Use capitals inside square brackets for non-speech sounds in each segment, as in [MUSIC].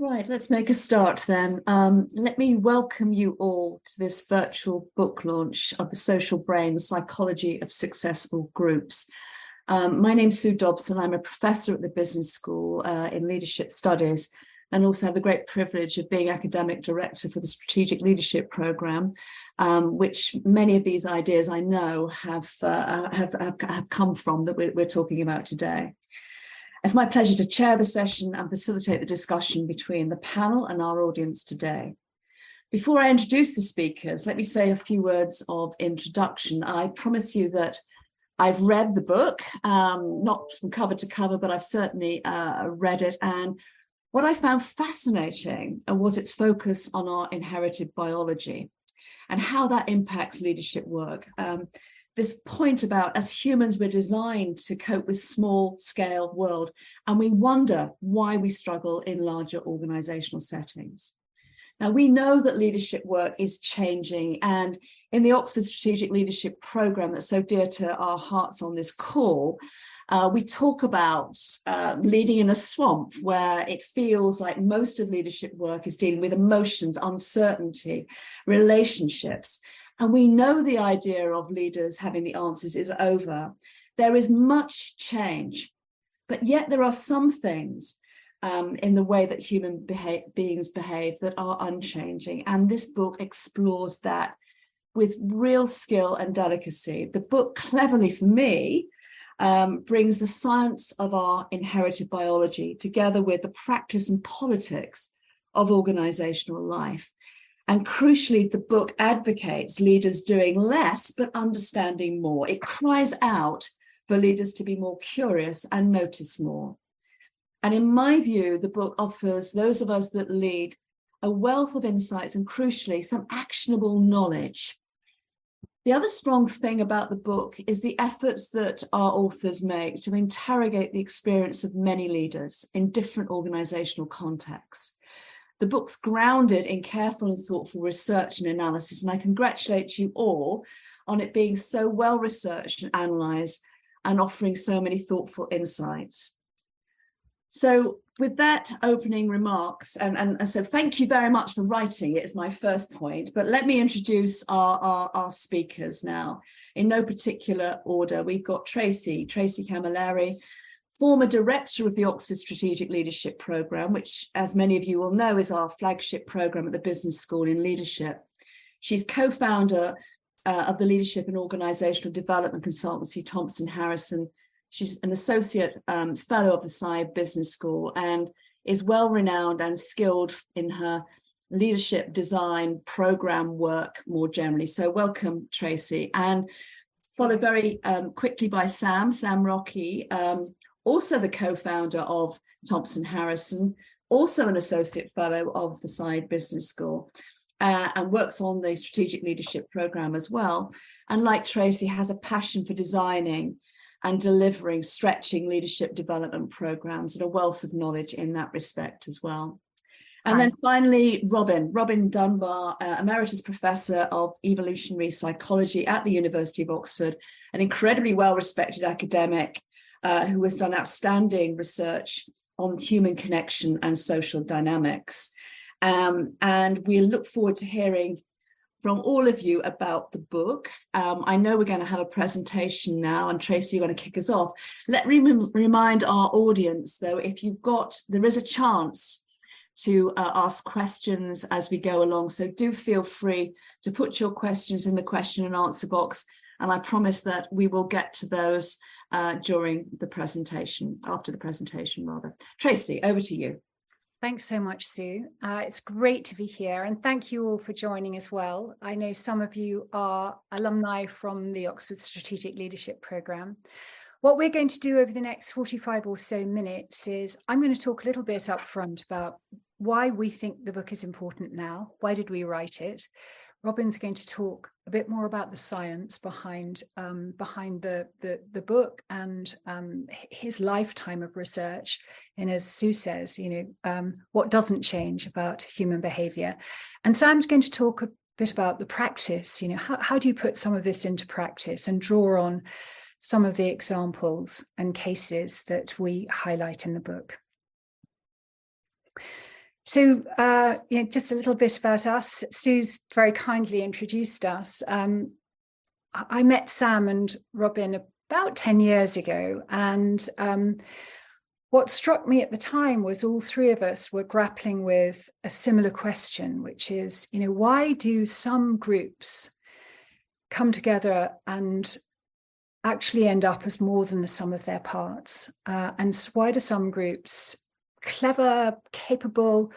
Right, let's make a start then. Um, let me welcome you all to this virtual book launch of The Social Brain, The Psychology of Successful Groups. Um, my name's Sue Dopson. I'm a professor at the Business School uh, in Leadership Studies and also have the great privilege of being academic director for the Strategic Leadership Programme, um, which many of these ideas I know have, uh, have, have, come from that we're talking about today. It's my pleasure to chair the session and facilitate the discussion between the panel and our audience today. Before I introduce the speakers, let me say a few words of introduction. I promise you that I've read the book, um, not from cover to cover, but I've certainly uh, read it. And what I found fascinating was its focus on our inherited biology and how that impacts leadership work. Um, this point about as humans we're designed to cope with small scale world and we wonder why we struggle in larger organizational settings now we know that leadership work is changing and in the oxford strategic leadership program that's so dear to our hearts on this call uh, we talk about uh, leading in a swamp where it feels like most of leadership work is dealing with emotions, uncertainty, relationships. And we know the idea of leaders having the answers is over. There is much change, but yet there are some things um, in the way that human beings behave that are unchanging. And this book explores that with real skill and delicacy. The book, cleverly for me, um, brings the science of our inherited biology together with the practice and politics of organizational life. And crucially, the book advocates leaders doing less but understanding more. It cries out for leaders to be more curious and notice more. And in my view, the book offers those of us that lead a wealth of insights and crucially, some actionable knowledge. The other strong thing about the book is the efforts that our authors make to interrogate the experience of many leaders in different organizational contexts. The book's grounded in careful and thoughtful research and analysis, and I congratulate you all on it being so well researched and analysed and offering so many thoughtful insights. So, with that opening remarks, and, and, and, so thank you very much for writing it, is my first point. But let me introduce our, our, our speakers now in no particular order. We've got Tracey, Tracey Camilleri, former director of the Oxford Strategic Leadership Programme, which, as many of you will know, is our flagship programme at the Business School in Leadership. She's co founder uh, of the Leadership and Organisational Development Consultancy, Thompson Harrison. She's an associate um, fellow of the Saïd Business School and is well renowned and skilled in her leadership design program work more generally. So, welcome, Tracey. And followed very um, quickly by Sam, Sam Rockey, um, also the co-founder of Thompson Harrison, also an associate fellow of the Saïd Business School, uh, and works on the strategic leadership program as well. And like Tracey, has a passion for designing and delivering stretching leadership development programs and a wealth of knowledge in that respect as well. And then finally, Robin, Robin Dunbar, uh, Emeritus Professor of Evolutionary Psychology at the University of Oxford, an incredibly well respected academic uh, who has done outstanding research on human connection and social dynamics. Um, and we look forward to hearing from all of you about the book. Um, I know we're going to have a presentation now, and Tracey, you're going to kick us off. Let me remind our audience, though, if you've got, there is a chance to uh, ask questions as we go along. So do feel free to put your questions in the question and answer box. And I promise that we will get to those uh, during the presentation, after the presentation, rather. Tracey, over to you. Thanks so much, Sue. Uh, it's great to be here, and thank you all for joining as well. I know some of you are alumni from the Oxford Strategic Leadership Programme. What we're going to do over the next 45 or so minutes is I'm going to talk a little bit up front about why we think the book is important now. Why did we write it? Robin's going to talk a bit more about the science behind um, behind the, the, the book and um, his lifetime of research. And as Sue says, you know, um, what doesn't change about human behavior. And Sam's going to talk a bit about the practice. You know, how, how do you put some of this into practice and draw on some of the examples and cases that we highlight in the book. So, uh, you know, just a little bit about us. Sue's very kindly introduced us. Um, I met Sam and Robin about 10 years ago. And um, what struck me at the time was all three of us were grappling with a similar question, which is, you know, why do some groups come together and actually end up as more than the sum of their parts? Uh, and why do some groups, clever, capable,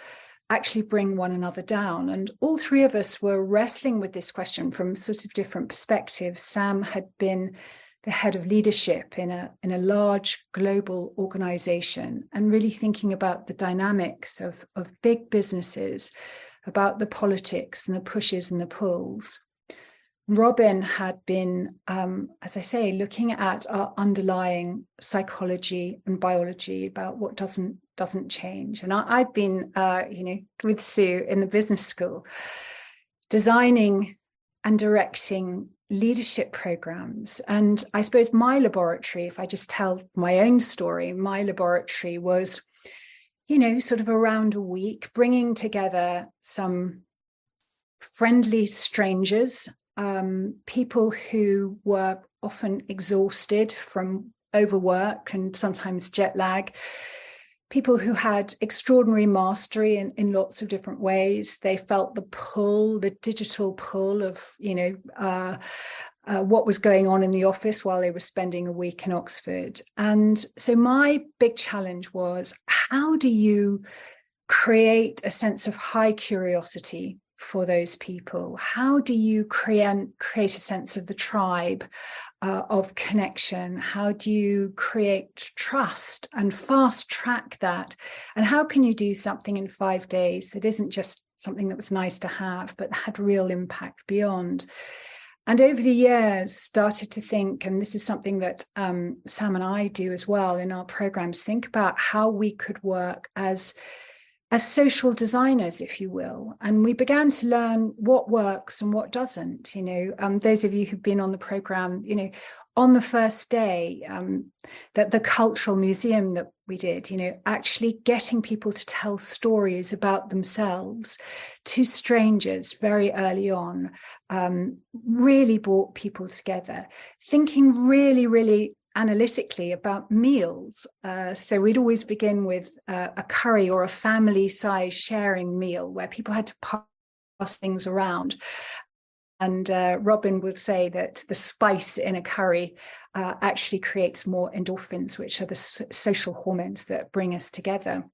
actually bring one another down? And all three of us were wrestling with this question from sort of different perspectives. Sam had been the head of leadership in a in a large global organization and really thinking about the dynamics of of big businesses about the politics and the pushes and the pulls Robin had been, um, as I say, looking at our underlying psychology and biology about what doesn't doesn't change. And I, have been, uh, you know, with Sue in the business school, designing and directing leadership programs. And I suppose my laboratory, if I just tell my own story, my laboratory was, you know, sort of around a week, bringing together some friendly strangers um, people who were often exhausted from overwork and sometimes jet lag, people who had extraordinary mastery in, in lots of different ways. They felt the pull, the digital pull of, you know, uh, uh, what was going on in the office while they were spending a week in Oxford. And so my big challenge was how do you create a sense of high curiosity for those people? How do you create, create a sense of the tribe, uh, of connection? How do you create trust and fast track that? And how can you do something in five days that isn't just something that was nice to have, but had real impact beyond? And over the years, started to think, and this is something that um, Sam and I do as well in our programs, think about how we could work as as social designers, if you will. And we began to learn what works and what doesn't. You know, um, those of you who've been on the program, you know, on the first day, um, that the cultural museum that we did, you know, actually getting people to tell stories about themselves to strangers very early on um, really brought people together. Thinking really, really analytically about meals. Uh, so we'd always begin with uh, a curry or a family size sharing meal where people had to pass things around. And uh, Robin would say that the spice in a curry uh, actually creates more endorphins, which are the so- social hormones that bring us together.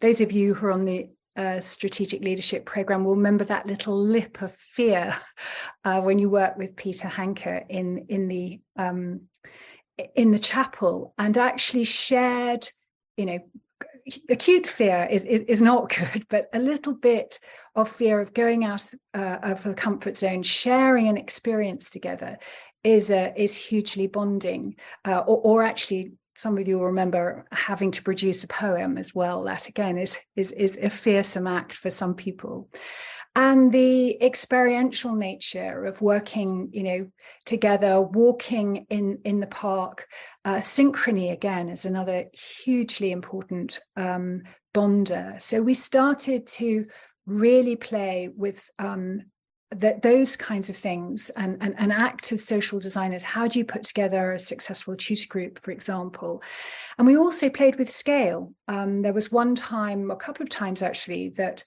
Those of you who are on the uh, strategic leadership program will remember that little lip of fear [LAUGHS] uh, when you work with Peter Hanke in in the um, in the chapel and actually shared, you know, acute fear is, is, is not [LAUGHS] good, but a little bit of fear of going out uh, of a comfort zone, sharing an experience together is uh, is hugely bonding. Uh, or, or actually, some of you will remember having to produce a poem as well. That again is is is a fearsome act for some people and the experiential nature of working you know together walking in in the park. Uh, synchrony again is another hugely important um, bonder. So we started to really play with um, that those kinds of things and, and, and act as social designers. How do you put together a successful tutor group for example? And we also played with scale. Um, there was one time a couple of times actually that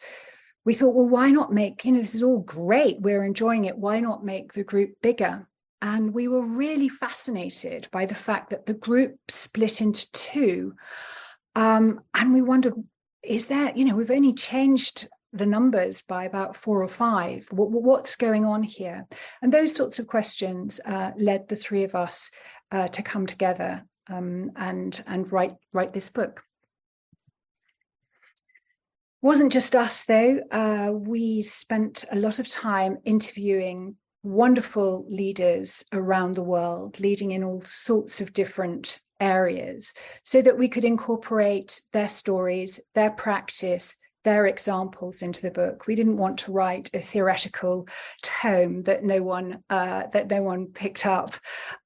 we thought, well, why not make, you know, this is all great. We're enjoying it. Why not make the group bigger? And we were really fascinated by the fact that the group split into two. Um, and we wondered, is that, you know, we've only changed the numbers by about four or five. What, what's going on here? And those sorts of questions uh, led the three of us uh, to come together um, and and write write this book wasn't just us though. Uh, we spent a lot of time interviewing wonderful leaders around the world leading in all sorts of different areas so that we could incorporate their stories their practice their examples into the book. We didn't want to write a theoretical tome that no one uh, that no one picked up.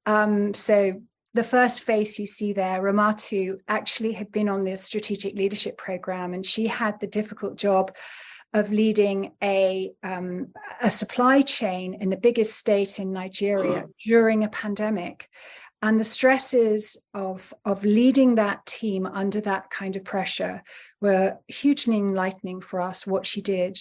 Um, so the first face you see there, Ramatu, actually had been on the strategic leadership program, and she had the difficult job of leading a um, a supply chain in the biggest state in Nigeria during a pandemic. And the stresses of, of leading that team under that kind of pressure were hugely enlightening for us, what she did.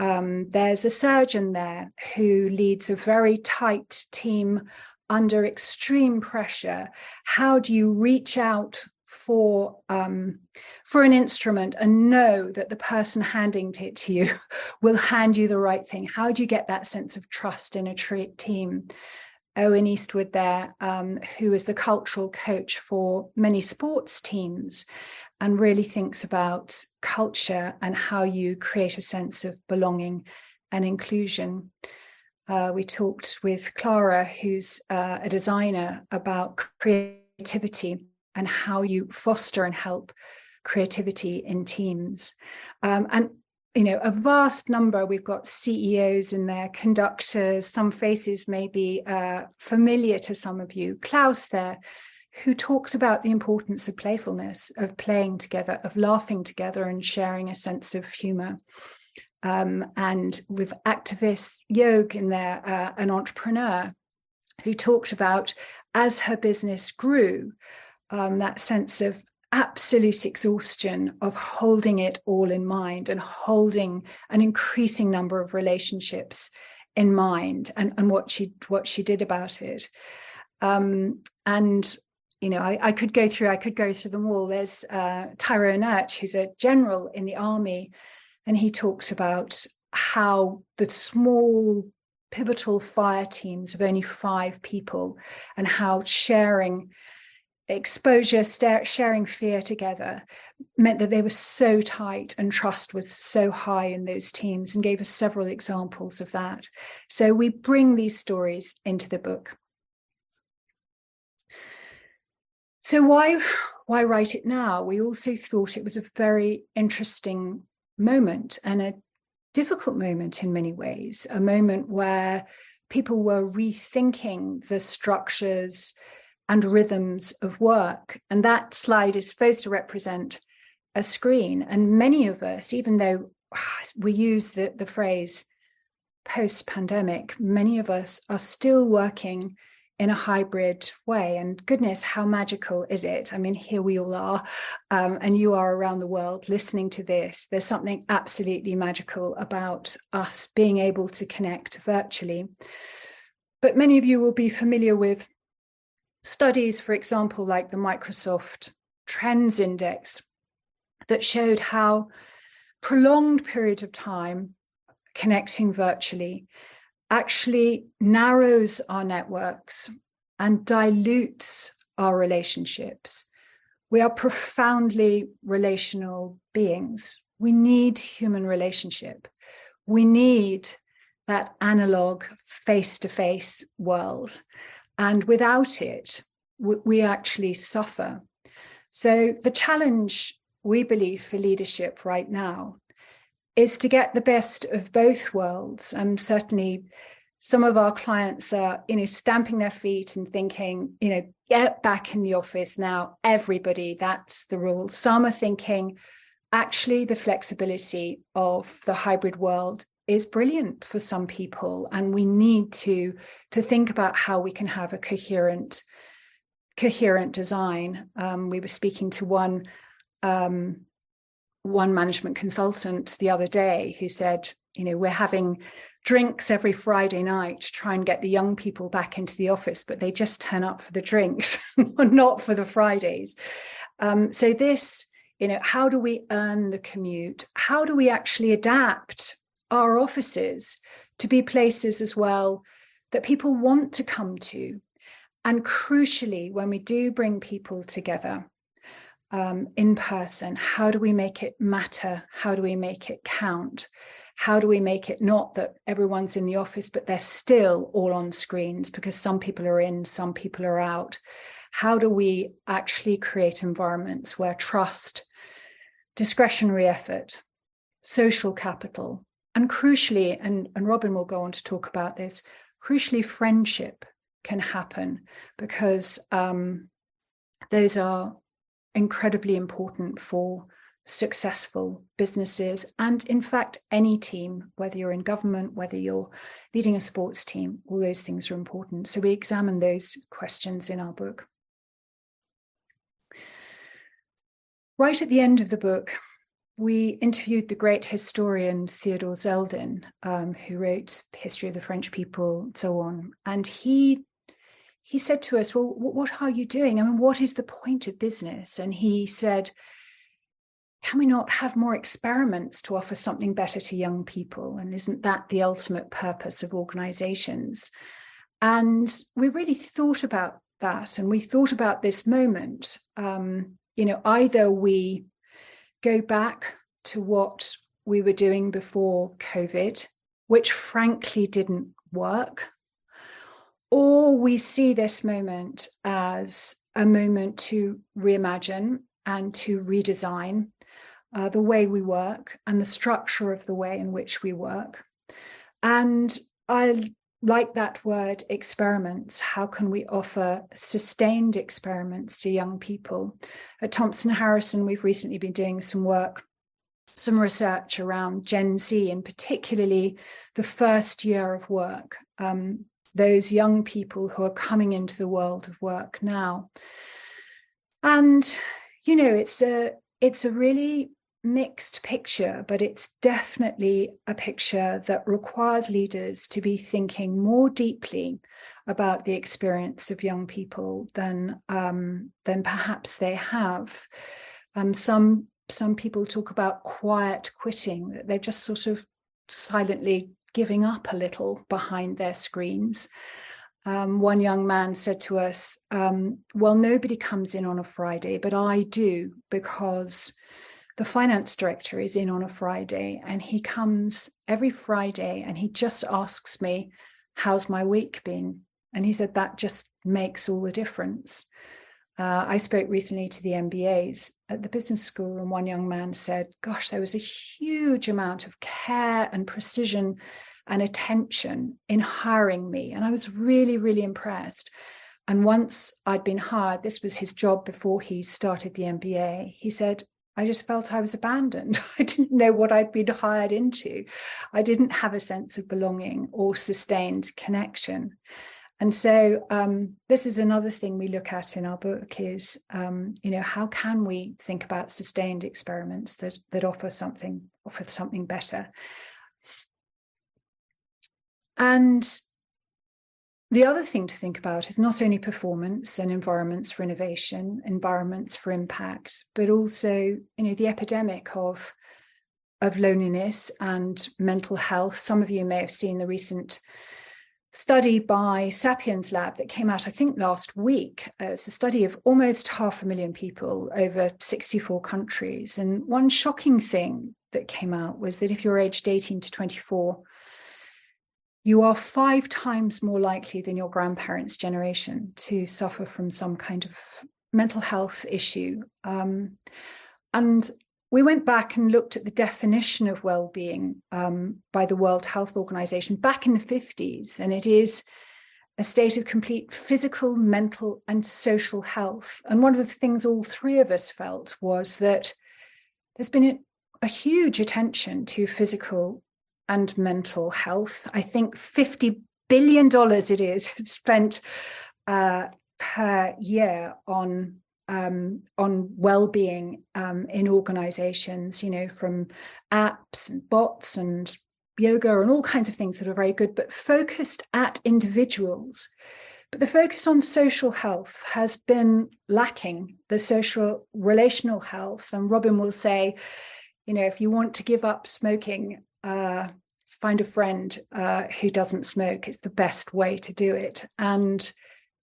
Um, there's a surgeon there who leads a very tight team under extreme pressure how do you reach out for um, for an instrument and know that the person handing it to you [LAUGHS] will hand you the right thing? How do you get that sense of trust in a team? Owen eastwood there um, who is the cultural coach for many sports teams and really thinks about culture and how you create a sense of belonging and inclusion uh, we talked with Clara, who's uh, a designer, about creativity and how you foster and help creativity in teams. Um, and you know, a vast number. We've got CEOs in there, conductors. Some faces may be uh, familiar to some of you. Klaus there, who talks about the importance of playfulness, of playing together, of laughing together, and sharing a sense of humor um, and with activists, Yog in there, uh, an entrepreneur who talked about as her business grew, um, that sense of absolute exhaustion of holding it all in mind and holding an increasing number of relationships in mind and, and what she what she did about it. Um, and you know, I, I, could go through I could go through them all. There's uh, Tyrone Urch, who's a general in the army and he talks about how the small pivotal fire teams of only five people and how sharing exposure sharing fear together meant that they were so tight and trust was so high in those teams and gave us several examples of that. So we bring these stories into the book. So why why write it now? We also thought it was a very interesting moment and a difficult moment in many ways, a moment where people were rethinking the structures and rhythms of work. And that slide is supposed to represent a screen. And many of us, even though [SIGHS] we use the, the phrase post pandemic, many of us are still working in a hybrid way. And goodness, how magical is it? I mean, here we all are, um, and you are around the world listening to this. There's something absolutely magical about us being able to connect virtually. But many of you will be familiar with studies, for example, like the Microsoft Trends Index, that showed how prolonged period of time connecting virtually actually narrows our networks and dilutes our relationships. We are profoundly relational beings. We need human relationship. We need that analog face to face world. And without it, we actually suffer. So, the challenge we believe for leadership right now is to get the best of both worlds. And certainly some of our clients are, you know, stamping their feet and thinking, you know, get back in the office now, everybody, that's the rule. Some are thinking, actually, the flexibility of the hybrid world is brilliant for some people. And we need to, to think about how we can have a coherent, coherent design. Um, we were speaking to one um, one management consultant the other day who said, you know, we're having drinks every Friday night to try and get the young people back into the office, but they just turn up for the drinks, [LAUGHS] not for the Fridays. Um, so, this, you know, how do we earn the commute? How do we actually adapt our offices to be places as well that people want to come to? And crucially, when we do bring people together, um, in person? How do we make it matter? How do we make it count? How do we make it not that everyone's in the office, but they're still all on screens because some people are in, some people are out? How do we actually create environments where trust, discretionary effort, social capital, and crucially, and, and Robin will go on to talk about this, crucially, friendship can happen because um, those are incredibly important for successful businesses and in fact any team whether you're in government whether you're leading a sports team all those things are important. So we examine those questions in our book. Right at the end of the book we interviewed the great historian theodore zeldin um, who wrote history of the french people and so on. And he he said to us well what are you doing i mean what is the point of business and he said can we not have more experiments to offer something better to young people? And isn't that the ultimate purpose of organizations? And we really thought about that and we thought about this moment. Um, you know, either we go back to what we were doing before COVID, which frankly didn't work, or we see this moment as a moment to reimagine and to redesign uh, the way we work and the structure of the way in which we work. And I like that word experiments. How can we offer sustained experiments to young people? At Thompson Harrison, we've recently been doing some work, some research around Gen Z, and particularly the first year of work, um, those young people who are coming into the world of work now. And, you know, it's a it's a really mixed picture, but it's definitely a picture that requires leaders to be thinking more deeply about the experience of young people than um, than perhaps they have. Um, some some people talk about quiet quitting, that they're just sort of silently giving up a little behind their screens. Um, one young man said to us, um, Well, nobody comes in on a Friday, but I do because the finance director is in on a Friday and he comes every Friday and he just asks me, How's my week been? And he said that just makes all the difference. Uh, I spoke recently to the MBAs at the business school, and one young man said, Gosh, there was a huge amount of care and precision and attention in hiring me. And I was really, really impressed. And once I'd been hired, this was his job before he started the MBA, he said, I just felt I was abandoned. [LAUGHS] I didn't know what I'd been hired into. I didn't have a sense of belonging or sustained connection. And so um, this is another thing we look at in our book is, um, you know, how can we think about sustained experiments that that offer something offer something better? And the other thing to think about is not only performance and environments for innovation, environments for impact, but also, you know, the epidemic of of loneliness and mental health. Some of you may have seen the recent study by Sapiens Lab that came out, I think, last week. Uh, it's a study of almost half a million people over 64 countries. And one shocking thing that came out was that if you're aged 18 to 24, you are five times more likely than your grandparents' generation to suffer from some kind of mental health issue. Um, and we went back and looked at the definition of well-being um, by the World Health Organization back in the 50s, and it is a state of complete physical, mental, and social health. And one of the things all three of us felt was that there's been a, a huge attention to physical and mental health. I think $50 billion it is [LAUGHS] spent uh, per year on um, on well-being um, in organizations, you know, from apps and bots and yoga and all kinds of things that are very good, but focused at individuals. But the focus on social health has been lacking, the social relational health. And Robin will say, you know, if you want to give up smoking, uh, find a friend uh, who doesn't smoke. It's the best way to do it. And,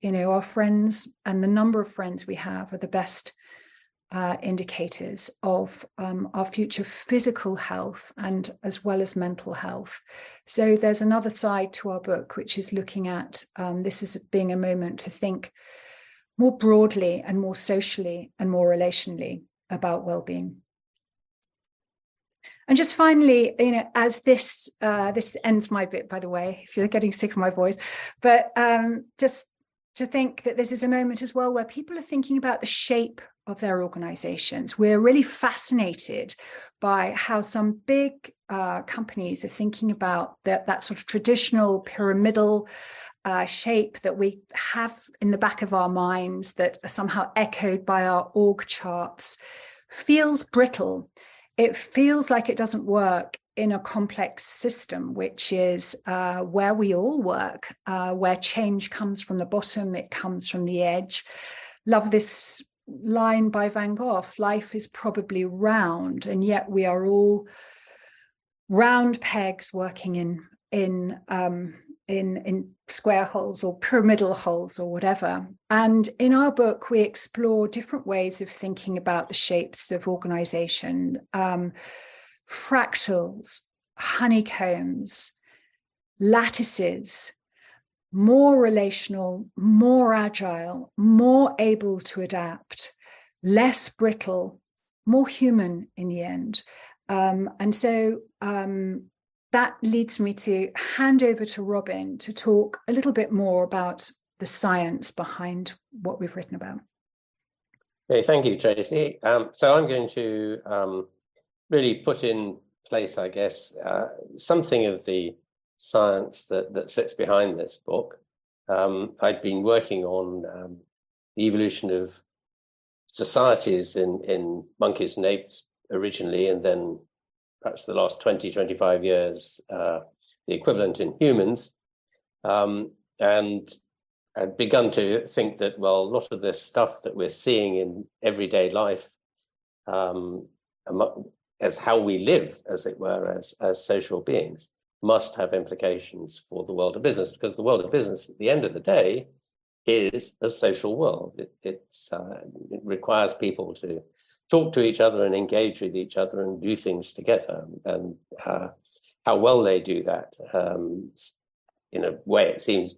you know, our friends and the number of friends we have are the best uh, indicators of um, our future physical health and as well as mental health. So there's another side to our book, which is looking at um, this as being a moment to think more broadly and more socially and more relationally about well-being. And just finally, you know, as this uh, this ends my bit, by the way, if you're getting sick of my voice, but um, just to think that this is a moment as well where people are thinking about the shape of their organizations. We're really fascinated by how some big uh, companies are thinking about that, that sort of traditional pyramidal uh, shape that we have in the back of our minds that are somehow echoed by our org charts feels brittle. It feels like it doesn't work in a complex system, which is uh, where we all work, uh, where change comes from the bottom, it comes from the edge. Love this line by Van Gogh life is probably round, and yet we are all round pegs working in in um, in in square holes or pyramidal holes or whatever. And in our book, we explore different ways of thinking about the shapes of organization, um, fractals, honeycombs, lattices, more relational, more agile, more able to adapt, less brittle, more human in the end. Um, and so um, that leads me to hand over to Robin to talk a little bit more about the science behind what we've written about. Okay, thank you, Tracey. Um, so I'm going to um, really put in place, I guess, uh, something of the science that, that sits behind this book. Um, I'd been working on um, the evolution of societies in, in monkeys and apes originally, and then perhaps the last 20, 25 years, uh, the equivalent in humans. Um, and I'd begun to think that, well, a lot of this stuff that we're seeing in everyday life um, as how we live, as it were, as, as social beings, must have implications for the world of business, because the world of business, at the end of the day, is a social world. It, it's, uh, it requires people to talk to each other and engage with each other and do things together. And uh, how well they do that, um, in a way, it seems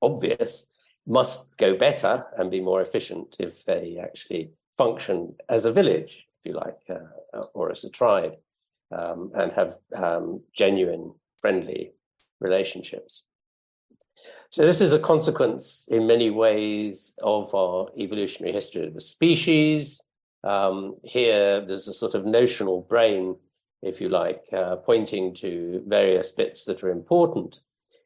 obvious, must go better and be more efficient if they actually function as a village, if you like, uh, or as a tribe, um, and have um, genuine, friendly relationships. So this is a consequence in many ways of our evolutionary history of the species, um, here, there's a sort of notional brain, if you like, uh, pointing to various bits that are important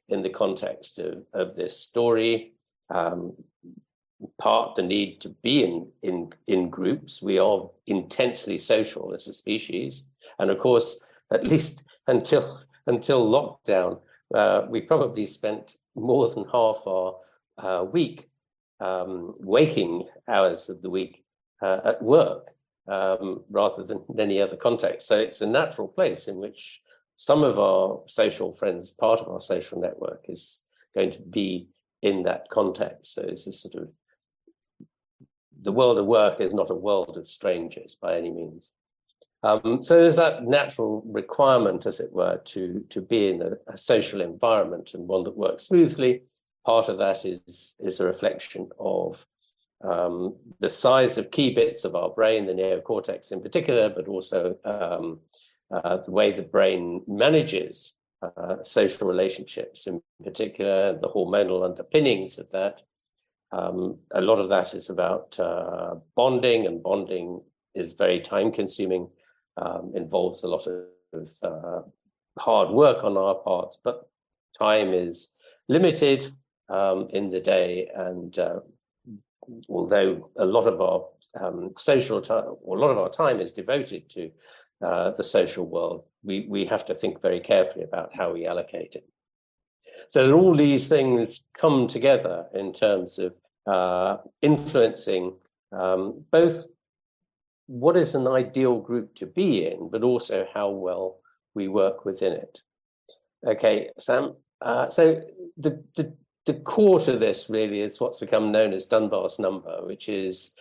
in the context of, of this story. Um, part the need to be in, in, in groups. We are intensely social as a species. And of course, at least [LAUGHS] until, until lockdown, uh, we probably spent more than half our uh, week, um, waking hours of the week uh, at work um, rather than in any other context. So it's a natural place in which some of our social friends, part of our social network, is going to be in that context. So it's a sort of the world of work is not a world of strangers by any means. Um, so there's that natural requirement, as it were, to to be in a, a, social environment and one that works smoothly. Part of that is is a reflection of um, the size of key bits of our brain, the neocortex in particular, but also um, uh, the way the brain manages uh, social relationships in particular, the hormonal underpinnings of that. Um, a lot of that is about uh, bonding, and bonding is very time consuming, um, involves a lot of uh, hard work on our part, but time is limited um, in the day, and uh, although a lot of our um, social time, or a lot of our time is devoted to uh, the social world, we, we have to think very carefully about how we allocate it. So all these things come together in terms of uh, influencing um, both what is an ideal group to be in, but also how well we work within it. Okay, Sam. Uh, so the, the the core to this really is what's become known as Dunbar's number, which is,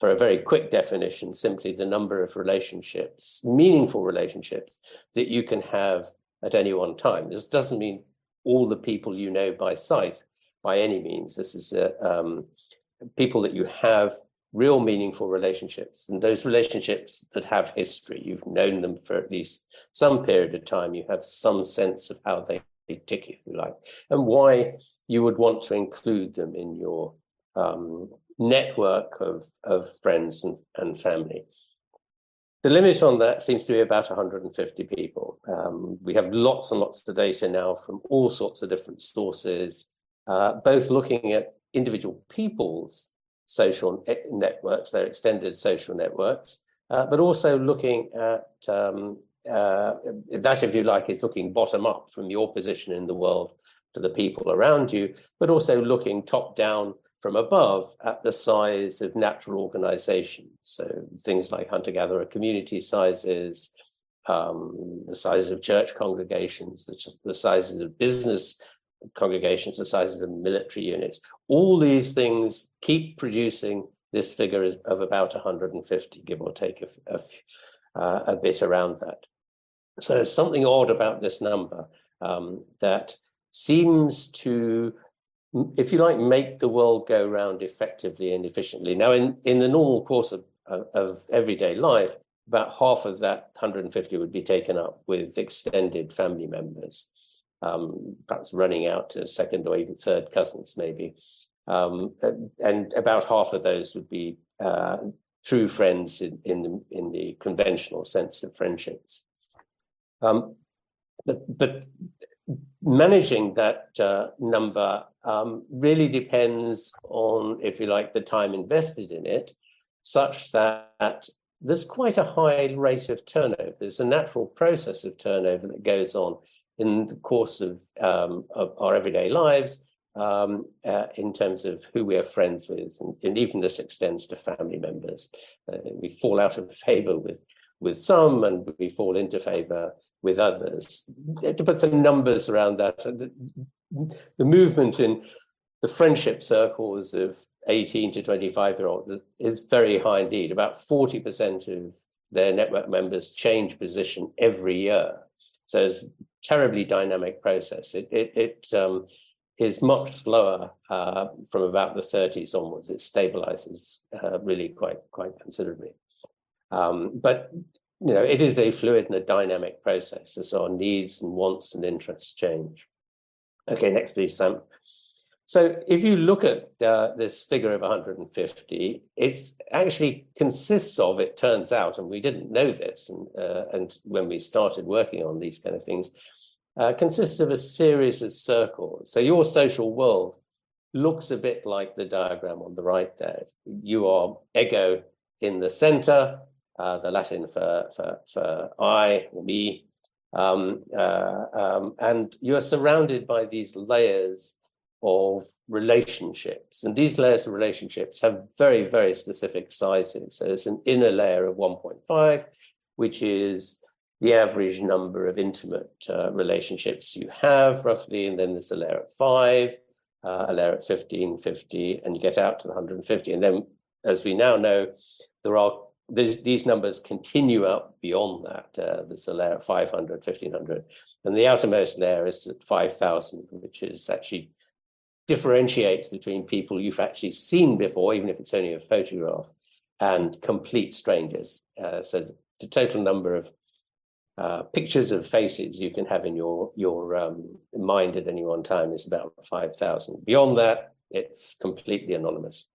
for a very quick definition, simply the number of relationships, meaningful relationships that you can have at any one time. This doesn't mean all the people you know by sight by any means. This is uh, um, people that you have real meaningful relationships and those relationships that have history you've known them for at least some period of time you have some sense of how they tick if you like and why you would want to include them in your um, network of, of friends and, and family the limit on that seems to be about 150 people. Um, we have lots and lots of data now from all sorts of different sources, uh, both looking at individual people's social networks, their extended social networks, uh, but also looking at um, uh, that, if you like, is looking bottom up from your position in the world to the people around you, but also looking top down from above at the size of natural organizations. So things like hunter gatherer community sizes, um, the size of church congregations, the, the sizes of business congregations, the sizes of military units. All these things keep producing this figure of about 150, give or take a, a, uh, a bit around that. So something odd about this number um, that seems to, if you like, make the world go round effectively and efficiently. Now, in, in the normal course of, of, of everyday life, about half of that 150 would be taken up with extended family members um, perhaps running out to second or even third cousins, maybe. Um, and about half of those would be uh, true friends in, in, the, in the conventional sense of friendships. Um, but, but managing that uh, number um, really depends on, if you like, the time invested in it, such that there's quite a high rate of turnover. There's a natural process of turnover that goes on in the course of, um, of our everyday lives um, uh, in terms of who we are friends with, and, and even this extends to family members. Uh, we fall out of [LAUGHS] favor with with some, and we fall into favor with others. To put some numbers around that, the, the movement in the friendship circles of 18 to 25 year olds is very high indeed. About 40% of their network members change position every year. So it's a terribly dynamic process. It, it, it um, is much slower uh, from about the 30s onwards. It stabilizes uh, really quite quite considerably. Um, but you know, it is a fluid and a dynamic process as our needs and wants and interests change. Okay, next please, Sam. So if you look at uh, this figure of 150, it actually consists of, it turns out, and we didn't know this, and, uh, and when we started working on these kind of things, uh, consists of a series of circles. So your social world looks a bit like the diagram on the right there. You are ego in the center, uh, the Latin for, for, for I or me, um, uh, um, and you are surrounded by these layers of relationships. And these layers of relationships have very, very specific sizes. So there's an inner layer of 1.5, which is the average number of intimate uh, relationships you have, roughly. And then there's a layer at five, uh, a layer at 15, 50, and you get out to 150. And then, as we now know, there are these numbers continue up beyond that. Uh, there's a layer at 500, 1500, and the outermost layer is at 5000, which is actually differentiates between people you've actually seen before, even if it's only a photograph, and complete strangers. Uh, so the total number of uh, pictures of faces you can have in your your um, mind at any one time is about 5,000. Beyond that, it's completely anonymous.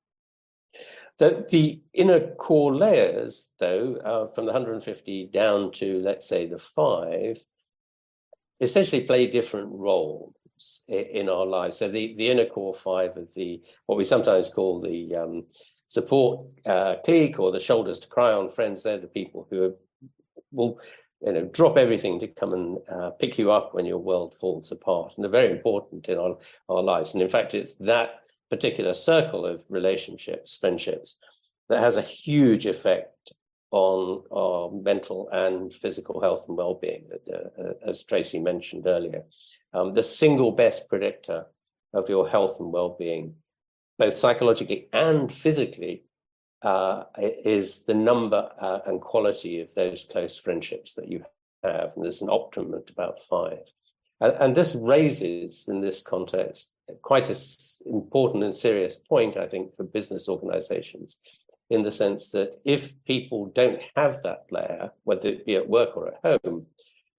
So the inner core layers, though, uh, from the 150 down to, let's say, the five, essentially play different roles in our lives. So the, the inner core five of the what we sometimes call the um, support uh, clique or the shoulders to cry on friends. They're the people who are, will you know drop everything to come and uh, pick you up when your world falls apart, and they're very important in our, our lives. And in fact, it's that particular circle of relationships, friendships, that has a huge effect on our mental and physical health and well-being, uh, uh, as Tracey mentioned earlier. Um, the single best predictor of your health and well-being, both psychologically and physically, uh, is the number uh, and quality of those close friendships that you have. And there's an optimum at about five. And, and this raises, in this context, quite an important and serious point, I think, for business organizations in the sense that if people don't have that layer, whether it be at work or at home,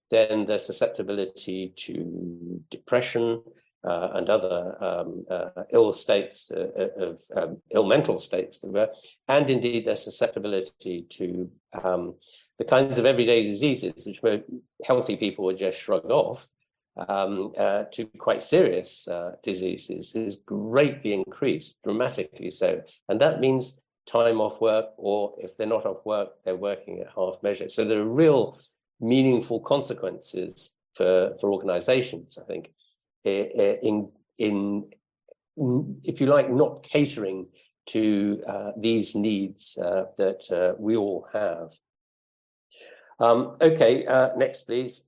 then their susceptibility to depression uh, and other um, uh, ill states uh, uh of um, ill mental states, and indeed their susceptibility to um, the kinds of everyday diseases which healthy people would just shrug off um, uh, to quite serious uh, diseases is greatly increased, dramatically so. And that means time off work, or if they're not off work, they're working at half measure. So there are real meaningful consequences for, for organizations, I think, in, in, if you like, not catering to uh, these needs uh, that uh, we all have. Um, okay, uh, next, please.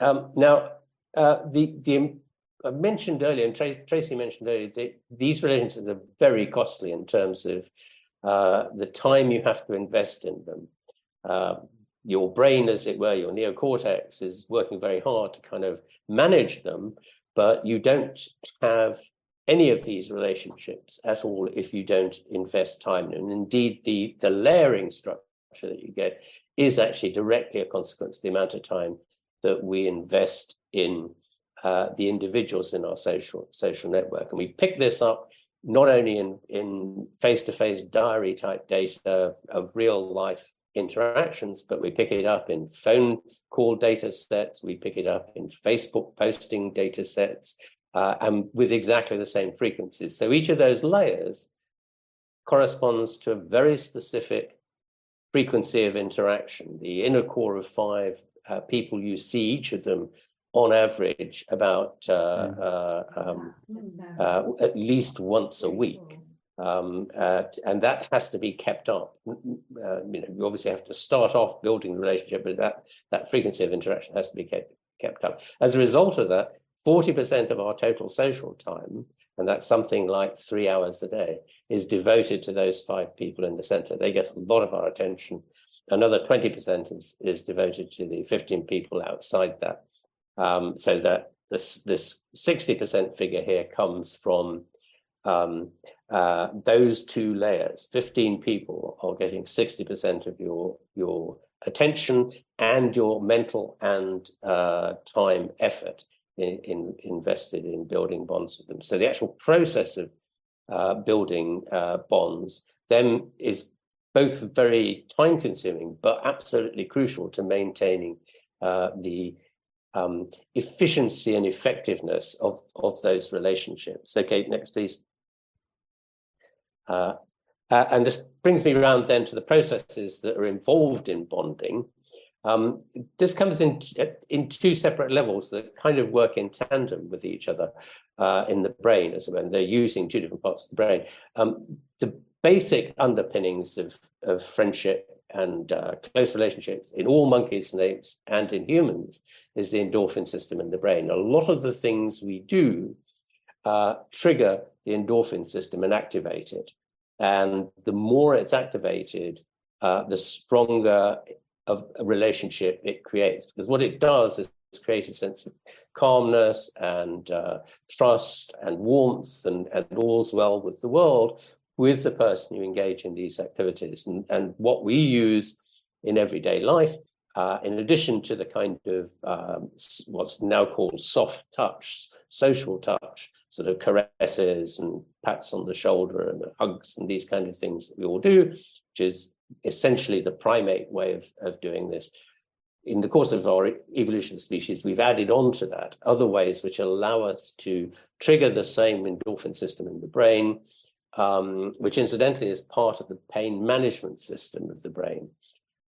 Um, now, uh, the the I mentioned earlier, and Tracey mentioned earlier, that these relationships are very costly in terms of uh, the time you have to invest in them. Uh, your brain, as it were, your neocortex is working very hard to kind of manage them, but you don't have any of these relationships at all if you don't invest time. And indeed, the, the layering structure that you get is actually directly a consequence of the amount of time that we invest in uh, the individuals in our social social network. And we pick this up not only in in face-to-face diary type data of real life interactions, but we pick it up in phone call data sets, we pick it up in Facebook posting data sets, uh, and with exactly the same frequencies. So each of those layers corresponds to a very specific frequency of interaction. The inner core of five uh, people you see, each of them on average about uh, mm. uh, um, uh, at least once a week. Um, uh, and that has to be kept up. Uh, you know, you obviously have to start off building the relationship, but that, that frequency of interaction has to be kept, kept up. As a result of that, 40% of our total social time, and that's something like three hours a day, is devoted to those five people in the center. They get a lot of our attention. Another 20% is, is devoted to the 15 people outside that. Um, so that this this 60% figure here comes from um, uh, those two layers. 15 people are getting 60% of your your attention and your mental and uh, time effort in, in, invested in building bonds with them. So the actual process of uh, building uh, bonds then is both very time consuming, but absolutely crucial to maintaining uh, the um, efficiency and effectiveness of, of those relationships. Okay, next, please. Uh, uh, and this brings me around then to the processes that are involved in bonding. Um, this comes in, in two separate levels that kind of work in tandem with each other uh, in the brain, as when they're using two different parts of the brain. Um, the basic underpinnings of, of friendship and uh, close relationships in all monkeys and apes and in humans is the endorphin system in the brain. A lot of the things we do uh, trigger the endorphin system and activate it. And the more it's activated, uh, the stronger of a relationship it creates. Because what it does is create a sense of calmness and uh, trust and warmth and, and all's well with the world, with the person you engage in these activities. And, and what we use in everyday life, uh, in addition to the kind of um, what's now called soft touch, social touch, sort of caresses and pats on the shoulder and hugs and these kind of things that we all do, which is essentially the primate way of, of doing this. In the course of our evolution of species, we've added on to that other ways which allow us to trigger the same endorphin system in the brain, um, which incidentally is part of the pain management system of the brain,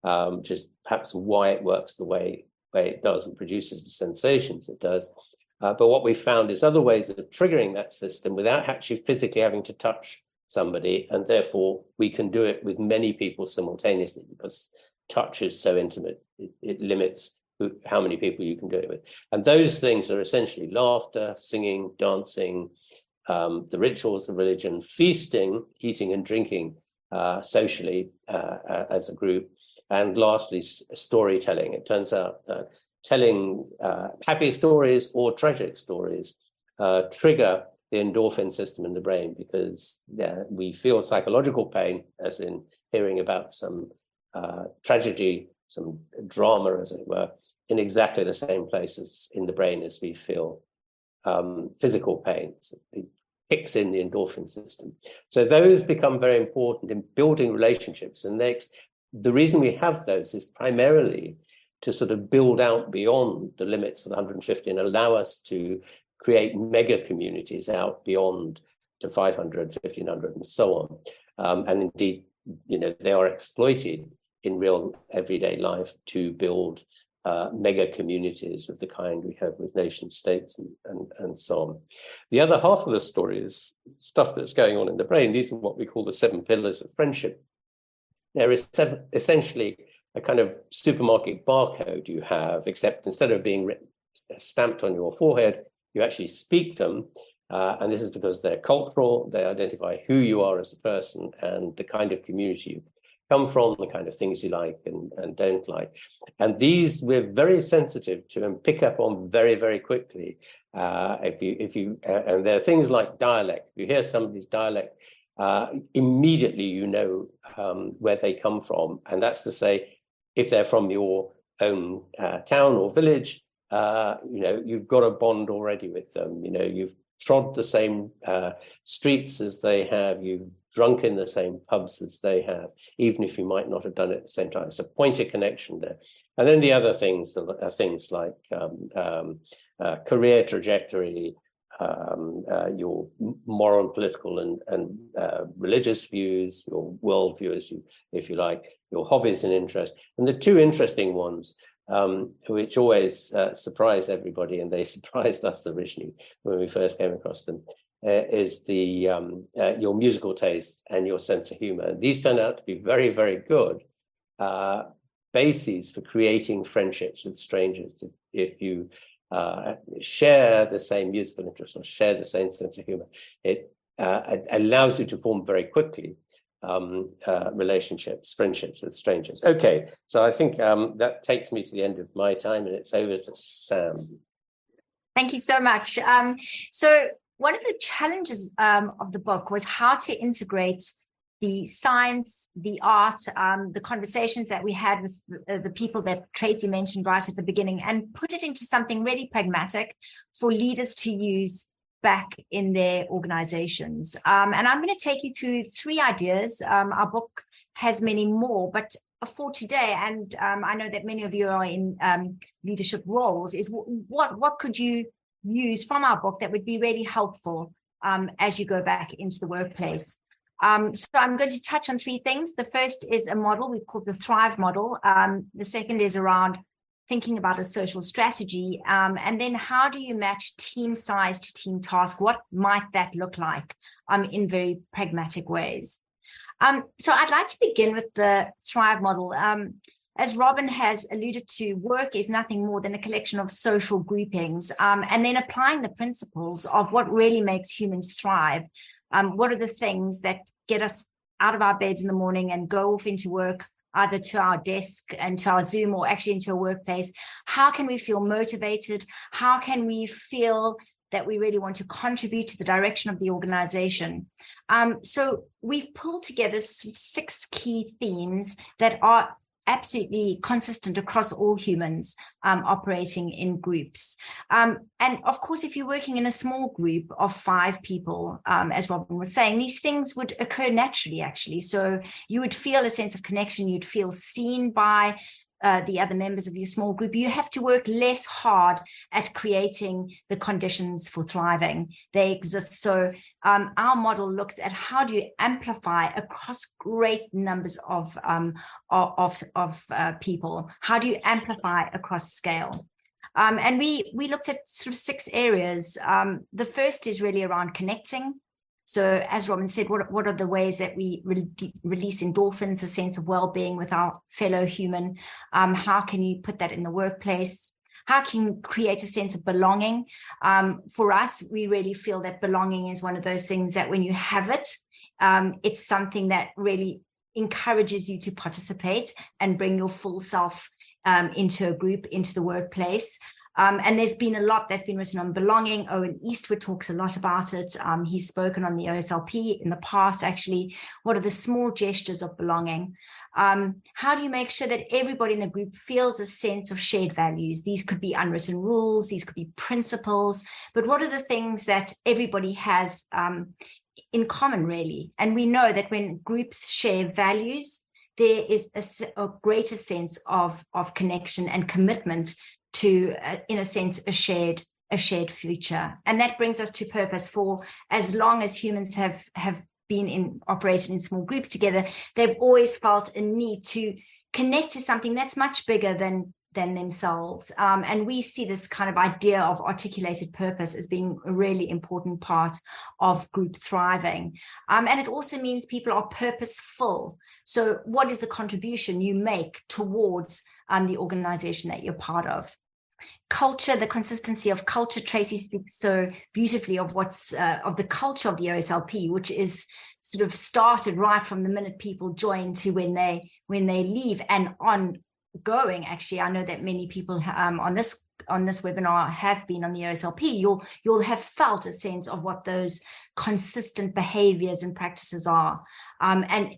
um, which is perhaps why it works the way, way it does and produces the sensations it does. Uh, but what we found is other ways of triggering that system without actually physically having to touch somebody, and therefore we can do it with many people simultaneously because touch is so intimate, it, it limits who, how many people you can do it with. And those things are essentially laughter, singing, dancing, um, the rituals of religion, feasting, eating and drinking uh, socially uh, uh, as a group, and lastly, storytelling. It turns out that telling uh, happy stories or tragic stories uh, trigger the endorphin system in the brain because yeah, we feel psychological pain, as in hearing about some tragedy, some drama, as it were, in exactly the same places in the brain as we feel um, physical pain. Kicks in the endorphin system. So those become very important in building relationships. And next, the reason we have those is primarily to sort of build out beyond the limits of 150 and allow us to create mega communities out beyond to 500, 1500, and so on. Um, and indeed, you know, they are exploited in real everyday life to build uh, mega communities of the kind we have with nation states and, and, and so on. The other half of the story is stuff that's going on in the brain. These are what we call the seven pillars of friendship. There is seven, essentially a kind of supermarket barcode you have, except instead of being written, stamped on your forehead, you actually speak them. Uh, and this is because they're cultural, they identify who you are as a person and the kind of community you come from, the kind of things you like and, and don't like. And these we're very sensitive to and pick up on very, very quickly. Uh, if you, if you, uh, and there are things like dialect. If you hear somebody's dialect, uh, immediately you know um, where they come from. And that's to say, if they're from your own uh, town or village, uh, you know, you've got a bond already with them. You know, you've trod the same uh, streets as they have, you've drunk in the same pubs as they have, even if you might not have done it at the same time. It's a point of connection there. And then the other things are things like um, um, uh, career trajectory, um, uh, your moral, and political, and, and uh, religious views, your worldview, as you, if you like, your hobbies and interests. And the two interesting ones um, which always uh, everybody, and they [LAUGHS] surprised us originally when we first came across them, uh, is the um, uh, your musical taste and your sense of humor. These turn out to be very, very good uh, bases for creating friendships with strangers. If you uh, share the same musical interest or share the same sense of humor, it uh, allows you to form very quickly um, uh, relationships, friendships with strangers. Okay, so I think um, that takes me to the end of my time, and it's over to Sam. Thank you so much. Um, so one of the challenges um, of the book was how to integrate the science, the art, um, the conversations that we had with the, the, people that Tracey mentioned right at the beginning, and put it into something really pragmatic for leaders to use back in their organizations. Um, and I'm going to take you through three ideas. Um, our book has many more, but for today, and um, I know that many of you are in um, leadership roles, is what what could you use from our book that would be really helpful um, as you go back into the workplace. Um, so I'm going to touch on three things. The first is a model we've called the Thrive model. the second is around thinking about a social strategy. Um, and then how do you match team size to team task? What might that look like um, in very pragmatic ways? Um, so I'd like to begin with the Thrive model. Um, as Robin has alluded to, work is nothing more than a collection of social groupings, um, and then applying the principles of what really makes humans thrive. Um, what are the things that get us out of our beds in the morning and go off into work either to our desk and to our Zoom or actually into a workplace? How can we feel motivated? How can we feel that we really want to contribute to the direction of the organization. Um, so we've pulled together six key themes that are absolutely consistent across all humans um, operating in groups. Um, and of course, if you're working in a small group of five people, um, as Robin was saying, these things would occur naturally, actually. So you would feel a sense of connection, you'd feel seen by uh, the other members of your small group, you have to work less hard at creating the conditions for thriving. They exist. So um, our model looks at how do you amplify across great numbers of um, of of uh, people. How do you amplify across scale? Um, and we we looked at sort of six areas. Um, the first is really around connecting. So, as Robin said, what, what are the ways that we re- release endorphins, a sense of well being with our fellow human? Um, how can you put that in the workplace? How can you create a sense of belonging? Um, for us, we really feel that belonging is one of those things that when you have it, um, it's something that really encourages you to participate and bring your full self um, into a group, into the workplace. Um, and there's been a lot that's been written on belonging. Owen Eastwood talks a lot about it. Um, he's spoken on the OSLP in the past, actually. What are the small gestures of belonging? Um, how do you make sure that everybody in the group feels a sense of shared values? These could be unwritten rules, these could be principles, but what are the things that everybody has um, in common, really? And we know that when groups share values, there is a, a greater sense of, of connection and commitment to, uh, in a sense, a shared a shared future. And that brings us to purpose. For as long as humans have have been in operated in small groups together they've always felt a need to connect to something that's much bigger than than themselves. Um, and we see this kind of idea of articulated purpose as being a really important part of group thriving. Um, and it also means people are purposeful. So what is the contribution you make towards um, the organization that you're part of? Culture, the consistency of culture. Tracey speaks so beautifully of what's uh, of the culture of the OSLP, which is sort of started right from the minute people join to when they when they leave and ongoing. Actually, I know that many people um, on this on this webinar have been on the OSLP. You'll you'll have felt a sense of what those consistent behaviors and practices are, um, and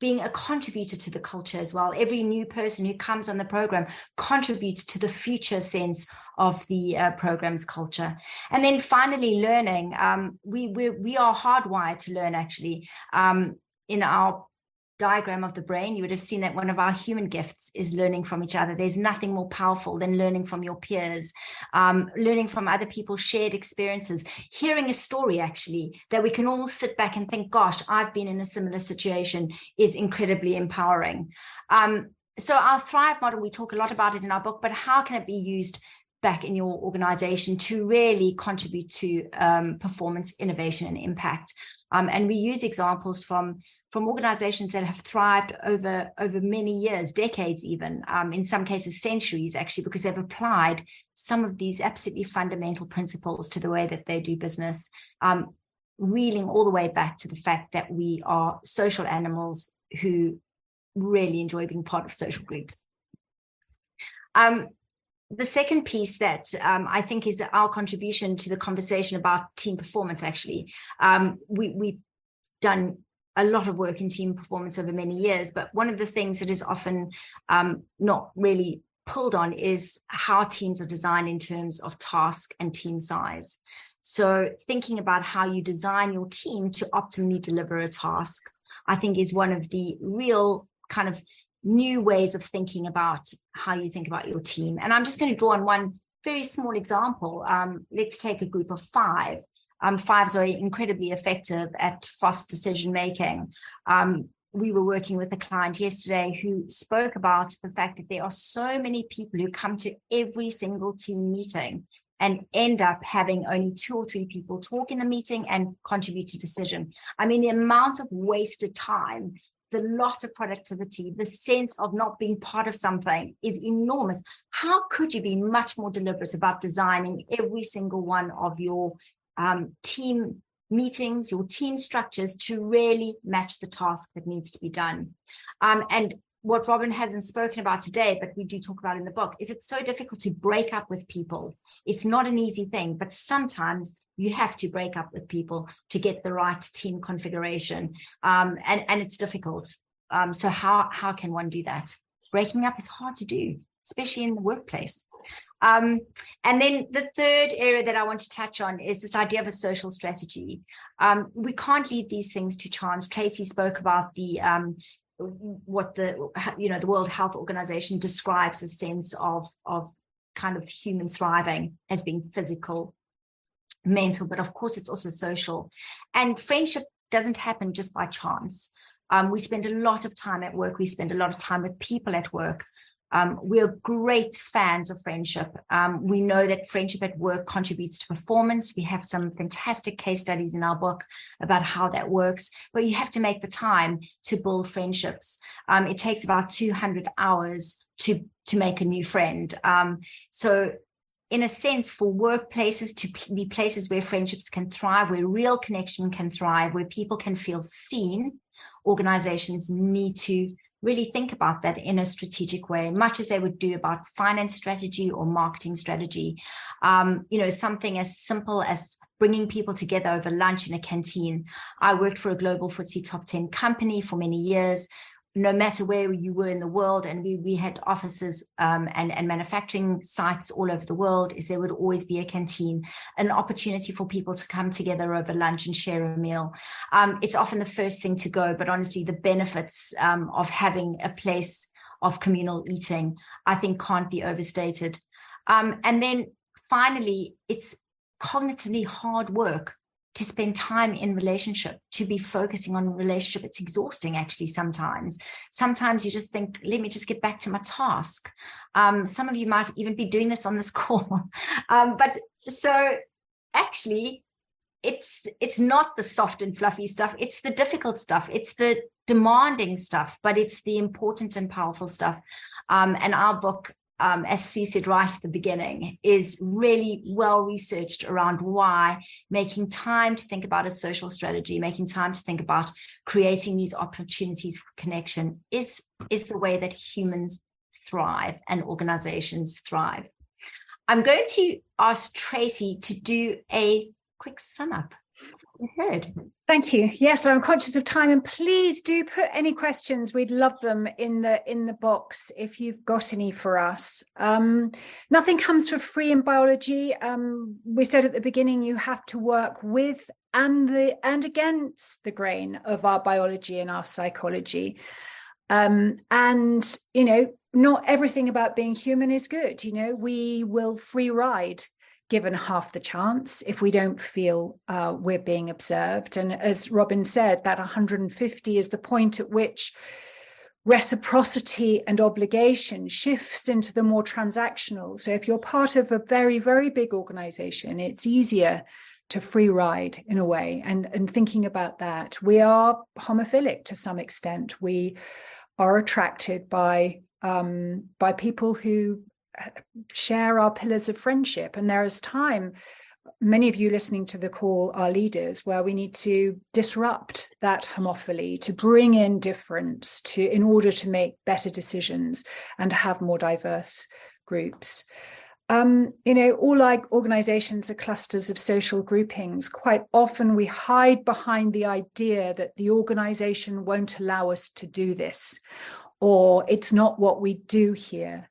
being a contributor to the culture as well. Every new person who comes on the program contributes to the future sense of the uh, program's culture. And then finally, learning. Um, we, we, we are hardwired to learn actually. Um, in our diagram of the brain, you would have seen that one of our human gifts is learning from each other. There's nothing more powerful than learning from your peers, um, learning from other people's shared experiences, hearing a story actually that we can all sit back and think, gosh, I've been in a similar situation is incredibly empowering. Um, so our Thrive model, we talk a lot about it in our book, but how can it be used back in your organization to really contribute to um, performance, innovation, and impact? Um, and we use examples from from organizations that have thrived over over many years decades even um, in some cases centuries actually because they've applied some of these absolutely fundamental principles to the way that they do business um, reeling all the way back to the fact that we are social animals who really enjoy being part of social groups. Um, the second piece that um, I think is our contribution to the conversation about team performance, actually, um, we, we've done a lot of work in team performance over many years, but one of the things that is often um, not really pulled on is how teams are designed in terms of task and team size. So thinking about how you design your team to optimally deliver a task, I think is one of the real kind of new ways of thinking about how you think about your team. And I'm just going to draw on one very small example. Um, let's take a group of five um, fives are incredibly effective at fast decision making. Um, we were working with a client yesterday who spoke about the fact that there are so many people who come to every single team meeting and end up having only two or three people talk in the meeting and contribute to decision. I mean, the amount of wasted time, the loss of productivity, the sense of not being part of something is enormous. How could you be much more deliberate about designing every single one of your um, team meetings, your team structures to really match the task that needs to be done. Um, and what Robin hasn't spoken about today, but we do talk about in the book, is it's so difficult to break up with people. It's not an easy thing, but sometimes you have to break up with people to get the right team configuration. Um, and, and it's difficult. Um, so how, how can one do that? Breaking up is hard to do, especially in the workplace. Um, and then the third area that I want to touch on is this idea of a social strategy. Um, we can't leave these things to chance. Tracey spoke about the um, what the you know the World Health Organization describes a sense of of kind of human thriving as being physical, mental, but of course it's also social. And friendship doesn't happen just by chance. Um, we spend a lot of time at work. We spend a lot of time with people at work. Um, we are great fans of friendship. Um, we know that friendship at work contributes to performance. We have some fantastic case studies in our book about how that works, but you have to make the time to build friendships. Um, it takes about 200 hours to, to make a new friend. Um, so in a sense, for workplaces to be places where friendships can thrive, where real connection can thrive, where people can feel seen, organizations need to really think about that in a strategic way, much as they would do about finance strategy or marketing strategy. Um, you know, something as simple as bringing people together over lunch in a canteen. I worked for a global FTSE top 10 company for many years no matter where you were in the world, and we we had offices um, and and manufacturing sites all over the world, is there would always be a canteen, an opportunity for people to come together over lunch and share a meal. Um, it's often the first thing to go, but honestly, the benefits um, of having a place of communal eating, I think, can't be overstated. Um, and then finally, it's cognitively hard work to spend time in relationship to be focusing on relationship it's exhausting actually sometimes. Sometimes you just think let me just get back to my task. Um, some of you might even be doing this on this [LAUGHS] call. Um, but so actually it's it's not the soft and fluffy stuff it's the difficult stuff it's the demanding stuff but it's the important and powerful stuff. Um, and our book um, as Sue said right at the beginning, is really well researched around why making time to think about a social strategy, making time to think about creating these opportunities for connection is, is the way that humans thrive and organizations thrive. I'm going to ask Tracey to do a quick sum up. Heard. Thank you. Yes, I'm conscious of time, and please do put any questions. We'd love them in the in the box if you've got any for us. Um, nothing comes for free in biology. Um, we said at the beginning you have to work with and the and against the grain of our biology and our psychology. Um, and you know, not everything about being human is good. You know, we will free ride given half the chance if we don't feel uh, we're being observed. And as Robin said, that 150 is the point at which reciprocity and obligation shifts into the more transactional. So if you're part of a very, very big organization, it's easier to free ride in a way. And, and thinking about that, we are homophilic to some extent. We are attracted by um, by people who share our pillars of friendship. And there is time, many of you listening to the call are leaders, where we need to disrupt that homophily, to bring in difference, to in order to make better decisions and have more diverse groups. Um, you know, all like organizations are clusters of social groupings. Quite often we hide behind the idea that the organization won't allow us to do this, or it's not what we do here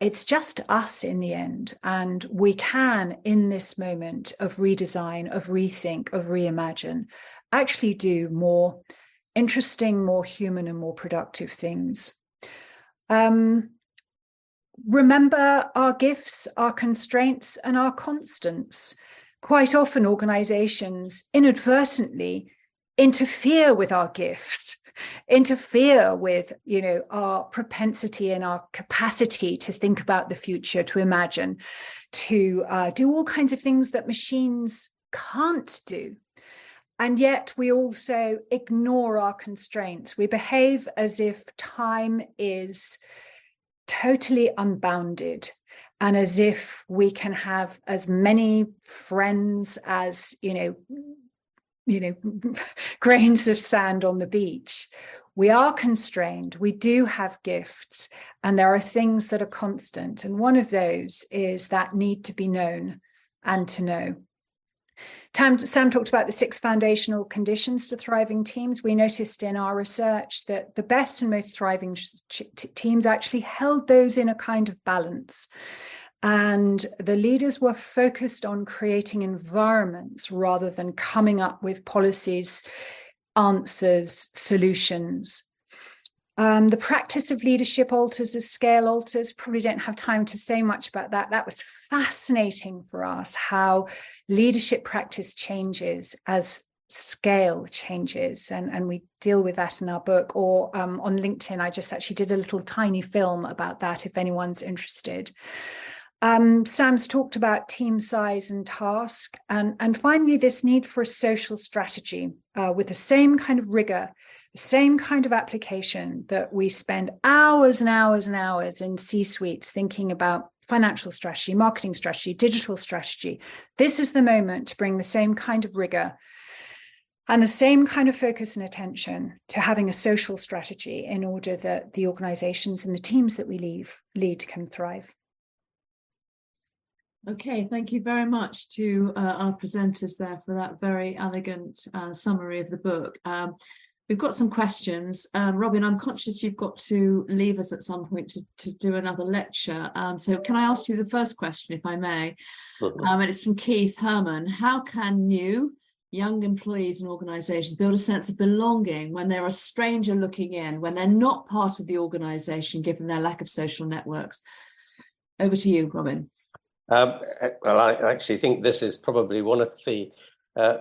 it's just us in the end. And we can, in this moment of redesign, of rethink, of reimagine, actually do more interesting, more human, and more productive things. Um, remember our gifts, our constraints, and our constants. Quite often, organizations inadvertently interfere with our gifts interfere with you know our propensity and our capacity to think about the future to imagine to uh, do all kinds of things that machines can't do. And yet we also ignore our constraints. We behave as if time is totally unbounded and as if we can have as many friends as you know you know [LAUGHS] grains of sand on the beach we are constrained we do have gifts and there are things that are constant and one of those is that need to be known and to know Tam, Sam talked about the six foundational conditions to thriving teams. We noticed in our research that the best and most thriving teams actually held those in a kind of balance. And the leaders were focused on creating environments rather than coming up with policies, answers, solutions. Um, the practice of leadership alters as scale alters. Probably don't have time to say much about that. That was fascinating for us how leadership practice changes as scale changes and, and we deal with that in our book or um, on linkedin i just actually did a little tiny film about that if anyone's interested um, Sam's talked about team size and task, and, and finally, this need for a social strategy uh, with the same kind of rigor, the same kind of application that we spend hours and hours and hours in C suites thinking about financial strategy, marketing strategy, digital strategy. This is the moment to bring the same kind of rigor And the same kind of focus and attention to having a social strategy in order that the organizations and the teams that we leave, lead can thrive. Okay, thank you very much to uh, our presenters there for that very elegant uh, summary of the book. Um, we've got some questions. Um, Robin, I'm conscious you've got to leave us at some point to, to do another lecture. Um, so can I ask you the first question, if I may? Um, and it's from Keith Herman. How can new young employees and organizations build a sense of belonging when they're a stranger looking in, when they're not part of the organization, given their lack of social networks? Over to you, Robin. Um, well, I actually think this is probably one of the uh,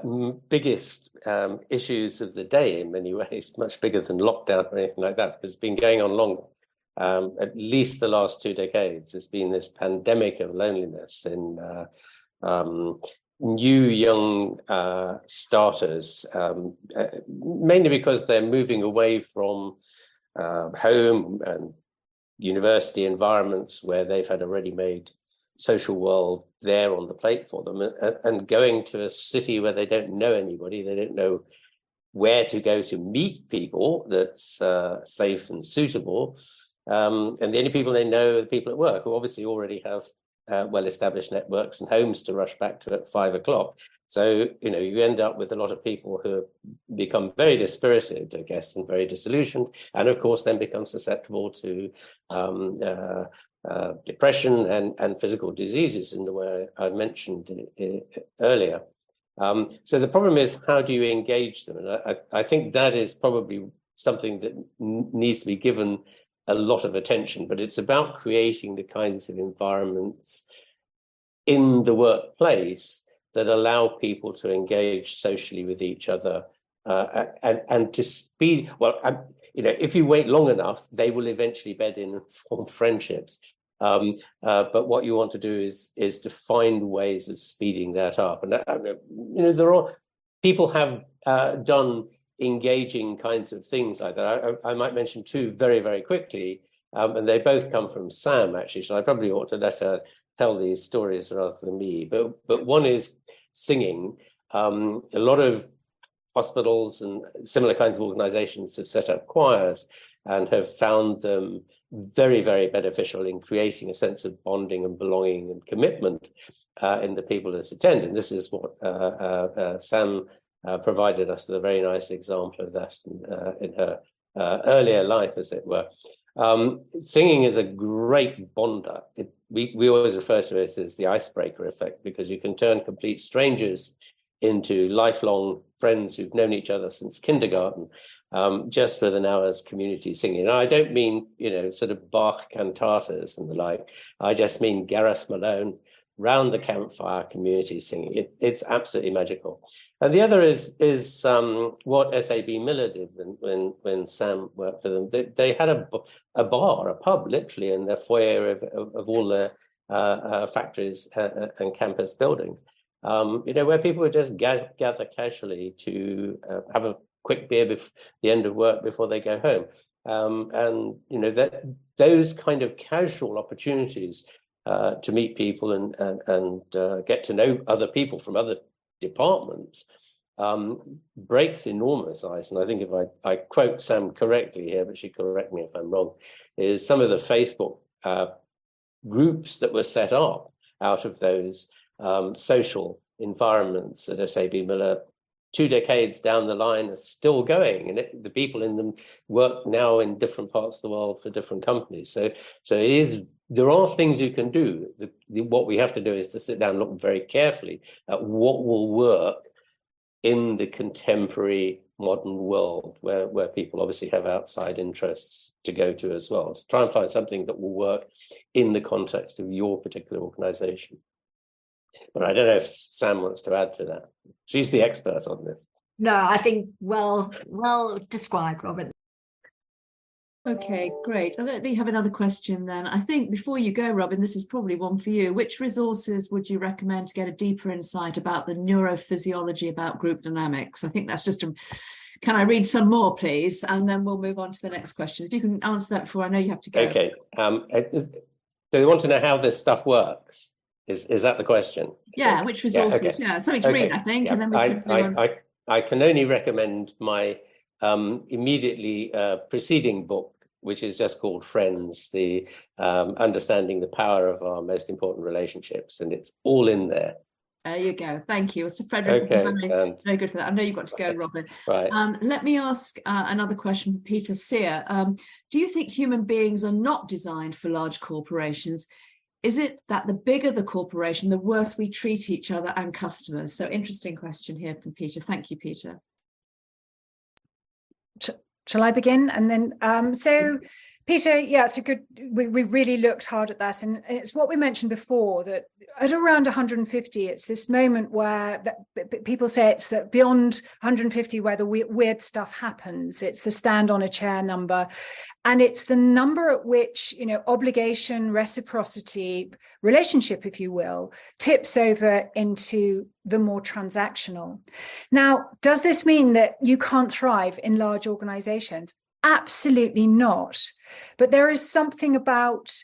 biggest um, issues of the day in many [LAUGHS] ways, much bigger than lockdown or anything like that, because it's been going on long, Um, at least the last two decades, there's been this pandemic of loneliness in uh, um, new young uh, starters, um, uh, mainly because they're moving away from uh, home and university environments where they've had a ready-made social world there on the plate for them and, going to a city where they don't know anybody they don't know where to go to meet people that's uh, safe and suitable um, and the only people they know are the people at work who obviously already have uh, well-established networks and homes to rush back to at five o'clock. So you know you end up with a lot of people who have become very dispirited i guess and very disillusioned and of course then become susceptible to um, uh, uh, depression and, and physical diseases in the way I mentioned earlier. Um, so the problem is how do you engage them? And I, I think that is probably something that needs to be given a lot of attention, but it's about creating the kinds of environments in the workplace that allow people to engage socially with each other uh, and, and to speed, well, you know, if you wait long enough, they will eventually bed in and form friendships. Um, uh, but what you want to do is is to find ways of speeding that up. And uh, you know, there are people have uh, done engaging kinds of things like that. I, I might mention two very very quickly, um, and they both come from Sam actually. So I probably ought to let her tell these stories rather than me. But but one is singing. Um, a lot of hospitals and similar kinds of organizations have set up choirs and have found them very, very beneficial in creating a sense of bonding and belonging and commitment uh, in the people that attend. And this is what uh, uh, uh Sam uh, provided us with a very nice example of that in, uh, in her earlier life, as it were. Um, singing is a great bonder. It, we, we always refer to it as the icebreaker effect because you can turn complete strangers into lifelong friends who've known each other since kindergarten, um, just with an hour's community singing. And I don't mean, you know, sort of Bach cantatas and the like. I just mean Gareth Malone round the campfire community singing. It, it's absolutely magical. And the other is is um, what SAB Miller did when when when Sam worked for them. They, they had a, a bar, a pub, literally in the foyer of, of, of all the uh, uh, factories uh, uh, and campus buildings um, you know, where people would just gather, casually to uh, have a quick beer before the end of work before they go home. Um, and you know that those kind of casual opportunities uh, to meet people and and, and uh, get to know other people from other departments um, breaks enormous ice. And I think if I, I quote Sam correctly here, but she correct me if I'm wrong, is some of the Facebook uh, groups that were set up out of those um, social environments at SAB Miller. Two decades down the line are still going and it, the people in them work now in different parts of the world for different companies. So so it is there are things you can do. The, the, what we have to do is to sit down and look very carefully at what will work in the contemporary modern world where where people obviously have outside interests to go to as well so try and find something that will work in the context of your particular organization but I don't know if Sam wants to add to that. She's the expert on this. No, I think well, well described, Robert. Okay, great. Let me have another question then. I think before you go, Robin, this is probably one for you. Which resources would you recommend to get a deeper insight about the neurophysiology about group dynamics? I think that's just a. Can I read some more, please? And then we'll move on to the next question. If you can answer that before I know you have to go. Okay. Um, do they want to know how this stuff works? Is is that the question? Yeah, which resources? Yeah, okay. yeah something to okay. read, I think, yeah. and then we I, can. I, I, I can only recommend my um, immediately uh, preceding book, which is just called Friends, the um, understanding the power of our most important relationships, and it's all in there. There you go. Thank you. So Frederick, okay, very, very, good for that. I know you've got to go, Robin. Right. Um, let me ask uh, another question for Peter Sear. Um, do you think human beings are not designed for large corporations? Is it that the bigger the corporation, the worse we treat each other and customers? So interesting question here from Peter. Thank you, Peter. Shall I begin? And then, um, so Peter, yeah, it's a good. We, we really looked hard at that, and it's what we mentioned before that at around 150, it's this moment where that, people say it's that beyond 150 where the weird stuff happens. It's the stand on a chair number, and it's the number at which you know obligation, reciprocity, relationship, if you will, tips over into the more transactional. Now, does this mean that you can't thrive in large organizations? Absolutely not. But there is something about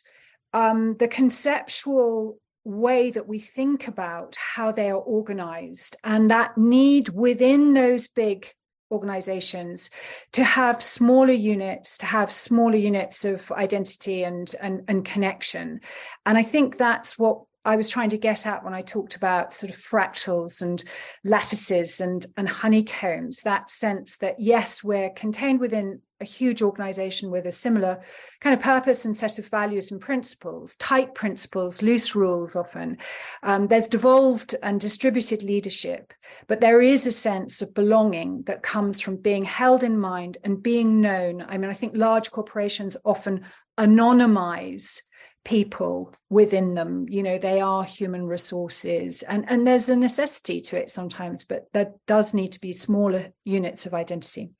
um, the conceptual way that we think about how they are organized and that need within those big organizations to have smaller units to have smaller units of identity and, and and connection and i think that's what I was trying to get at when I talked about sort of fractals and lattices and, and honeycombs, that sense that yes, we're contained within a huge organization with a similar kind of purpose and set of values and principles, tight principles, loose rules often. Um, there's devolved and distributed leadership, but there is a sense of belonging that comes from being held in mind and being known. I mean, I think large corporations often anonymize people within them you know they are human resources and and there's a necessity to it sometimes but there does need to be smaller units of identity.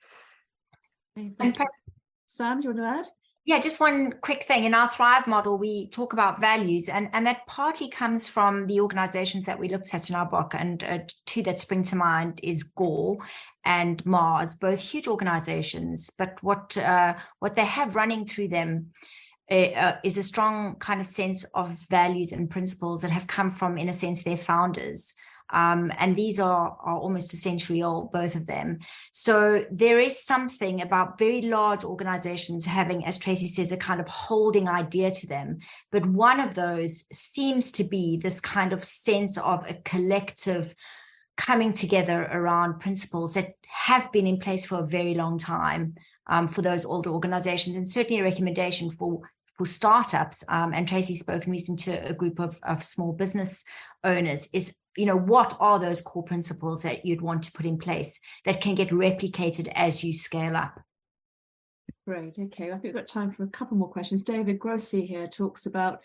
Thank you. sam do you want to add? Yeah just one quick thing. In our thrive model we talk about values and and that partly comes from the organizations that we looked at in our book and uh, two that spring to mind is gore and mars both huge organizations but what uh, what they have running through them uh, is a strong kind of sense of values and principles that have come from, in a sense, their founders. Um, and these are, are almost a century old, both of them. So there is something about very large organizations having, as Tracey says, a kind of holding idea to them. But one of those seems to be this kind of sense of a collective coming together around principles that have been in place for a very long time um, for those older organizations, and certainly a recommendation for for startups, um, and Tracey's spoken recently to a group of, of small business owners, is you know what are those core principles that you'd want to put in place that can get replicated as you scale up? Great okay i think we've got time for a couple more questions. David grossi here talks about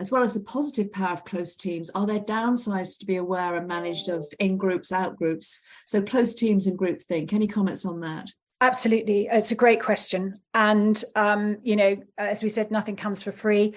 as well as the positive power of close teams are there downsides to be aware and managed of in groups out groups? So close teams and group think any comments on that Absolutely. It's a great question. And, um, you know, as we said, nothing comes for free.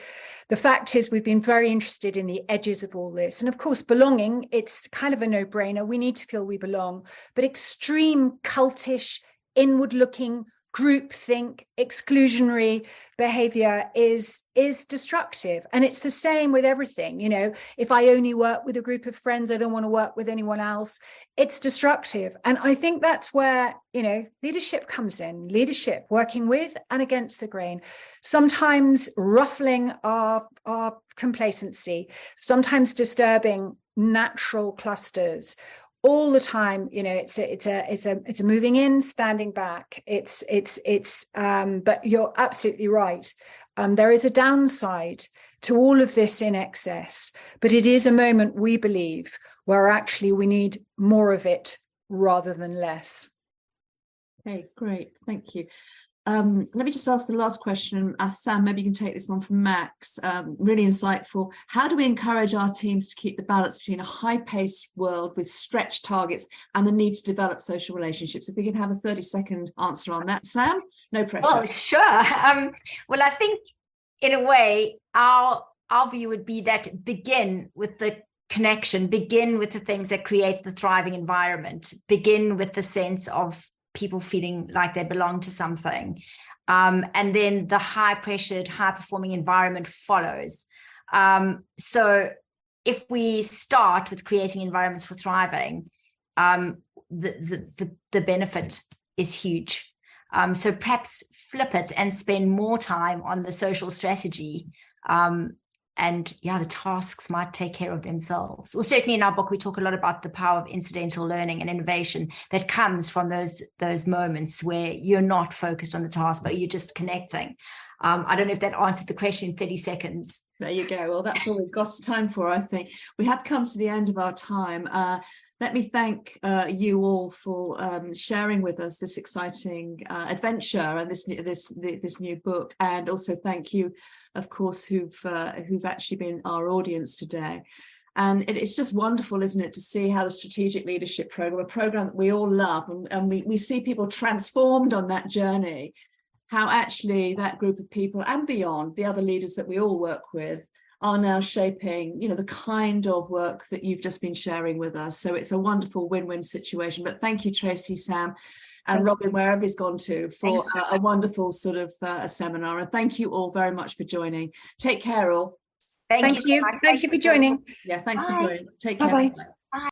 The fact is, we've been very interested in the edges of all this. And of course, belonging, it's kind of a no brainer. We need to feel we belong. But extreme, cultish, inward looking, groupthink, exclusionary behavior is is destructive. And it's the same with everything you know if i only work with a group of friends i don't want to work with anyone else it's destructive. And i think that's where you know leadership comes in leadership working with and against the grain. Sometimes ruffling our our complacency sometimes disturbing natural clusters all the time you know it's a it's a it's a it's a moving in standing back. It's it's it's um but you're absolutely right. Um there is a downside to all of this in excess but it is a moment we believe where actually we need more of it rather than less. Okay great. Thank you um, let me just ask the last question. Uh, Sam, maybe you can take this one from Max. Um, really insightful. How do we encourage our teams to keep the balance between a high paced world with stretched targets and the need to develop social relationships? If we can have a 30 second answer on that. Sam, no pressure. Oh, sure. Um, well, I think in a way, our, our view would be that begin with the connection, begin with the things that create the thriving environment, begin with the sense of people feeling like they belong to something. Um, and then the high pressured, high performing environment follows. Um, so if we start with creating environments for thriving, um, the the the, the benefit is huge. Um, so perhaps flip it and spend more time on the social strategy. Um, and yeah, the tasks might take care of themselves. Well, certainly in our book, we talk a lot about the power of incidental learning and innovation that comes from those those moments where you're not focused on the task, but you're just connecting. Um, I don't know if that answered the question in 30 seconds. There you go. Well, that's all we've got time for, I think. We have come to the end of our time. Uh, let me thank uh, you all for um, sharing with us this exciting uh, adventure and this this this new book, and also thank you, of course, who've uh, who've actually been our audience today. And it's just wonderful, isn't it, to see how the strategic leadership program, a program that we all love, and, and we, we see people transformed on that journey, how actually that group of people and beyond, the other leaders that we all work with, are now shaping you know the kind of work that you've just been sharing with us. So it's a wonderful win-win situation. But thank you Tracey sam and robin wherever he's gone to for a, a, wonderful sort of uh, a seminar. And thank you all very much for joining. Take care all. Thank, thank you, so you. thank, thank you for joining. Yeah thanks Bye. for joining. Take care. Bye-bye.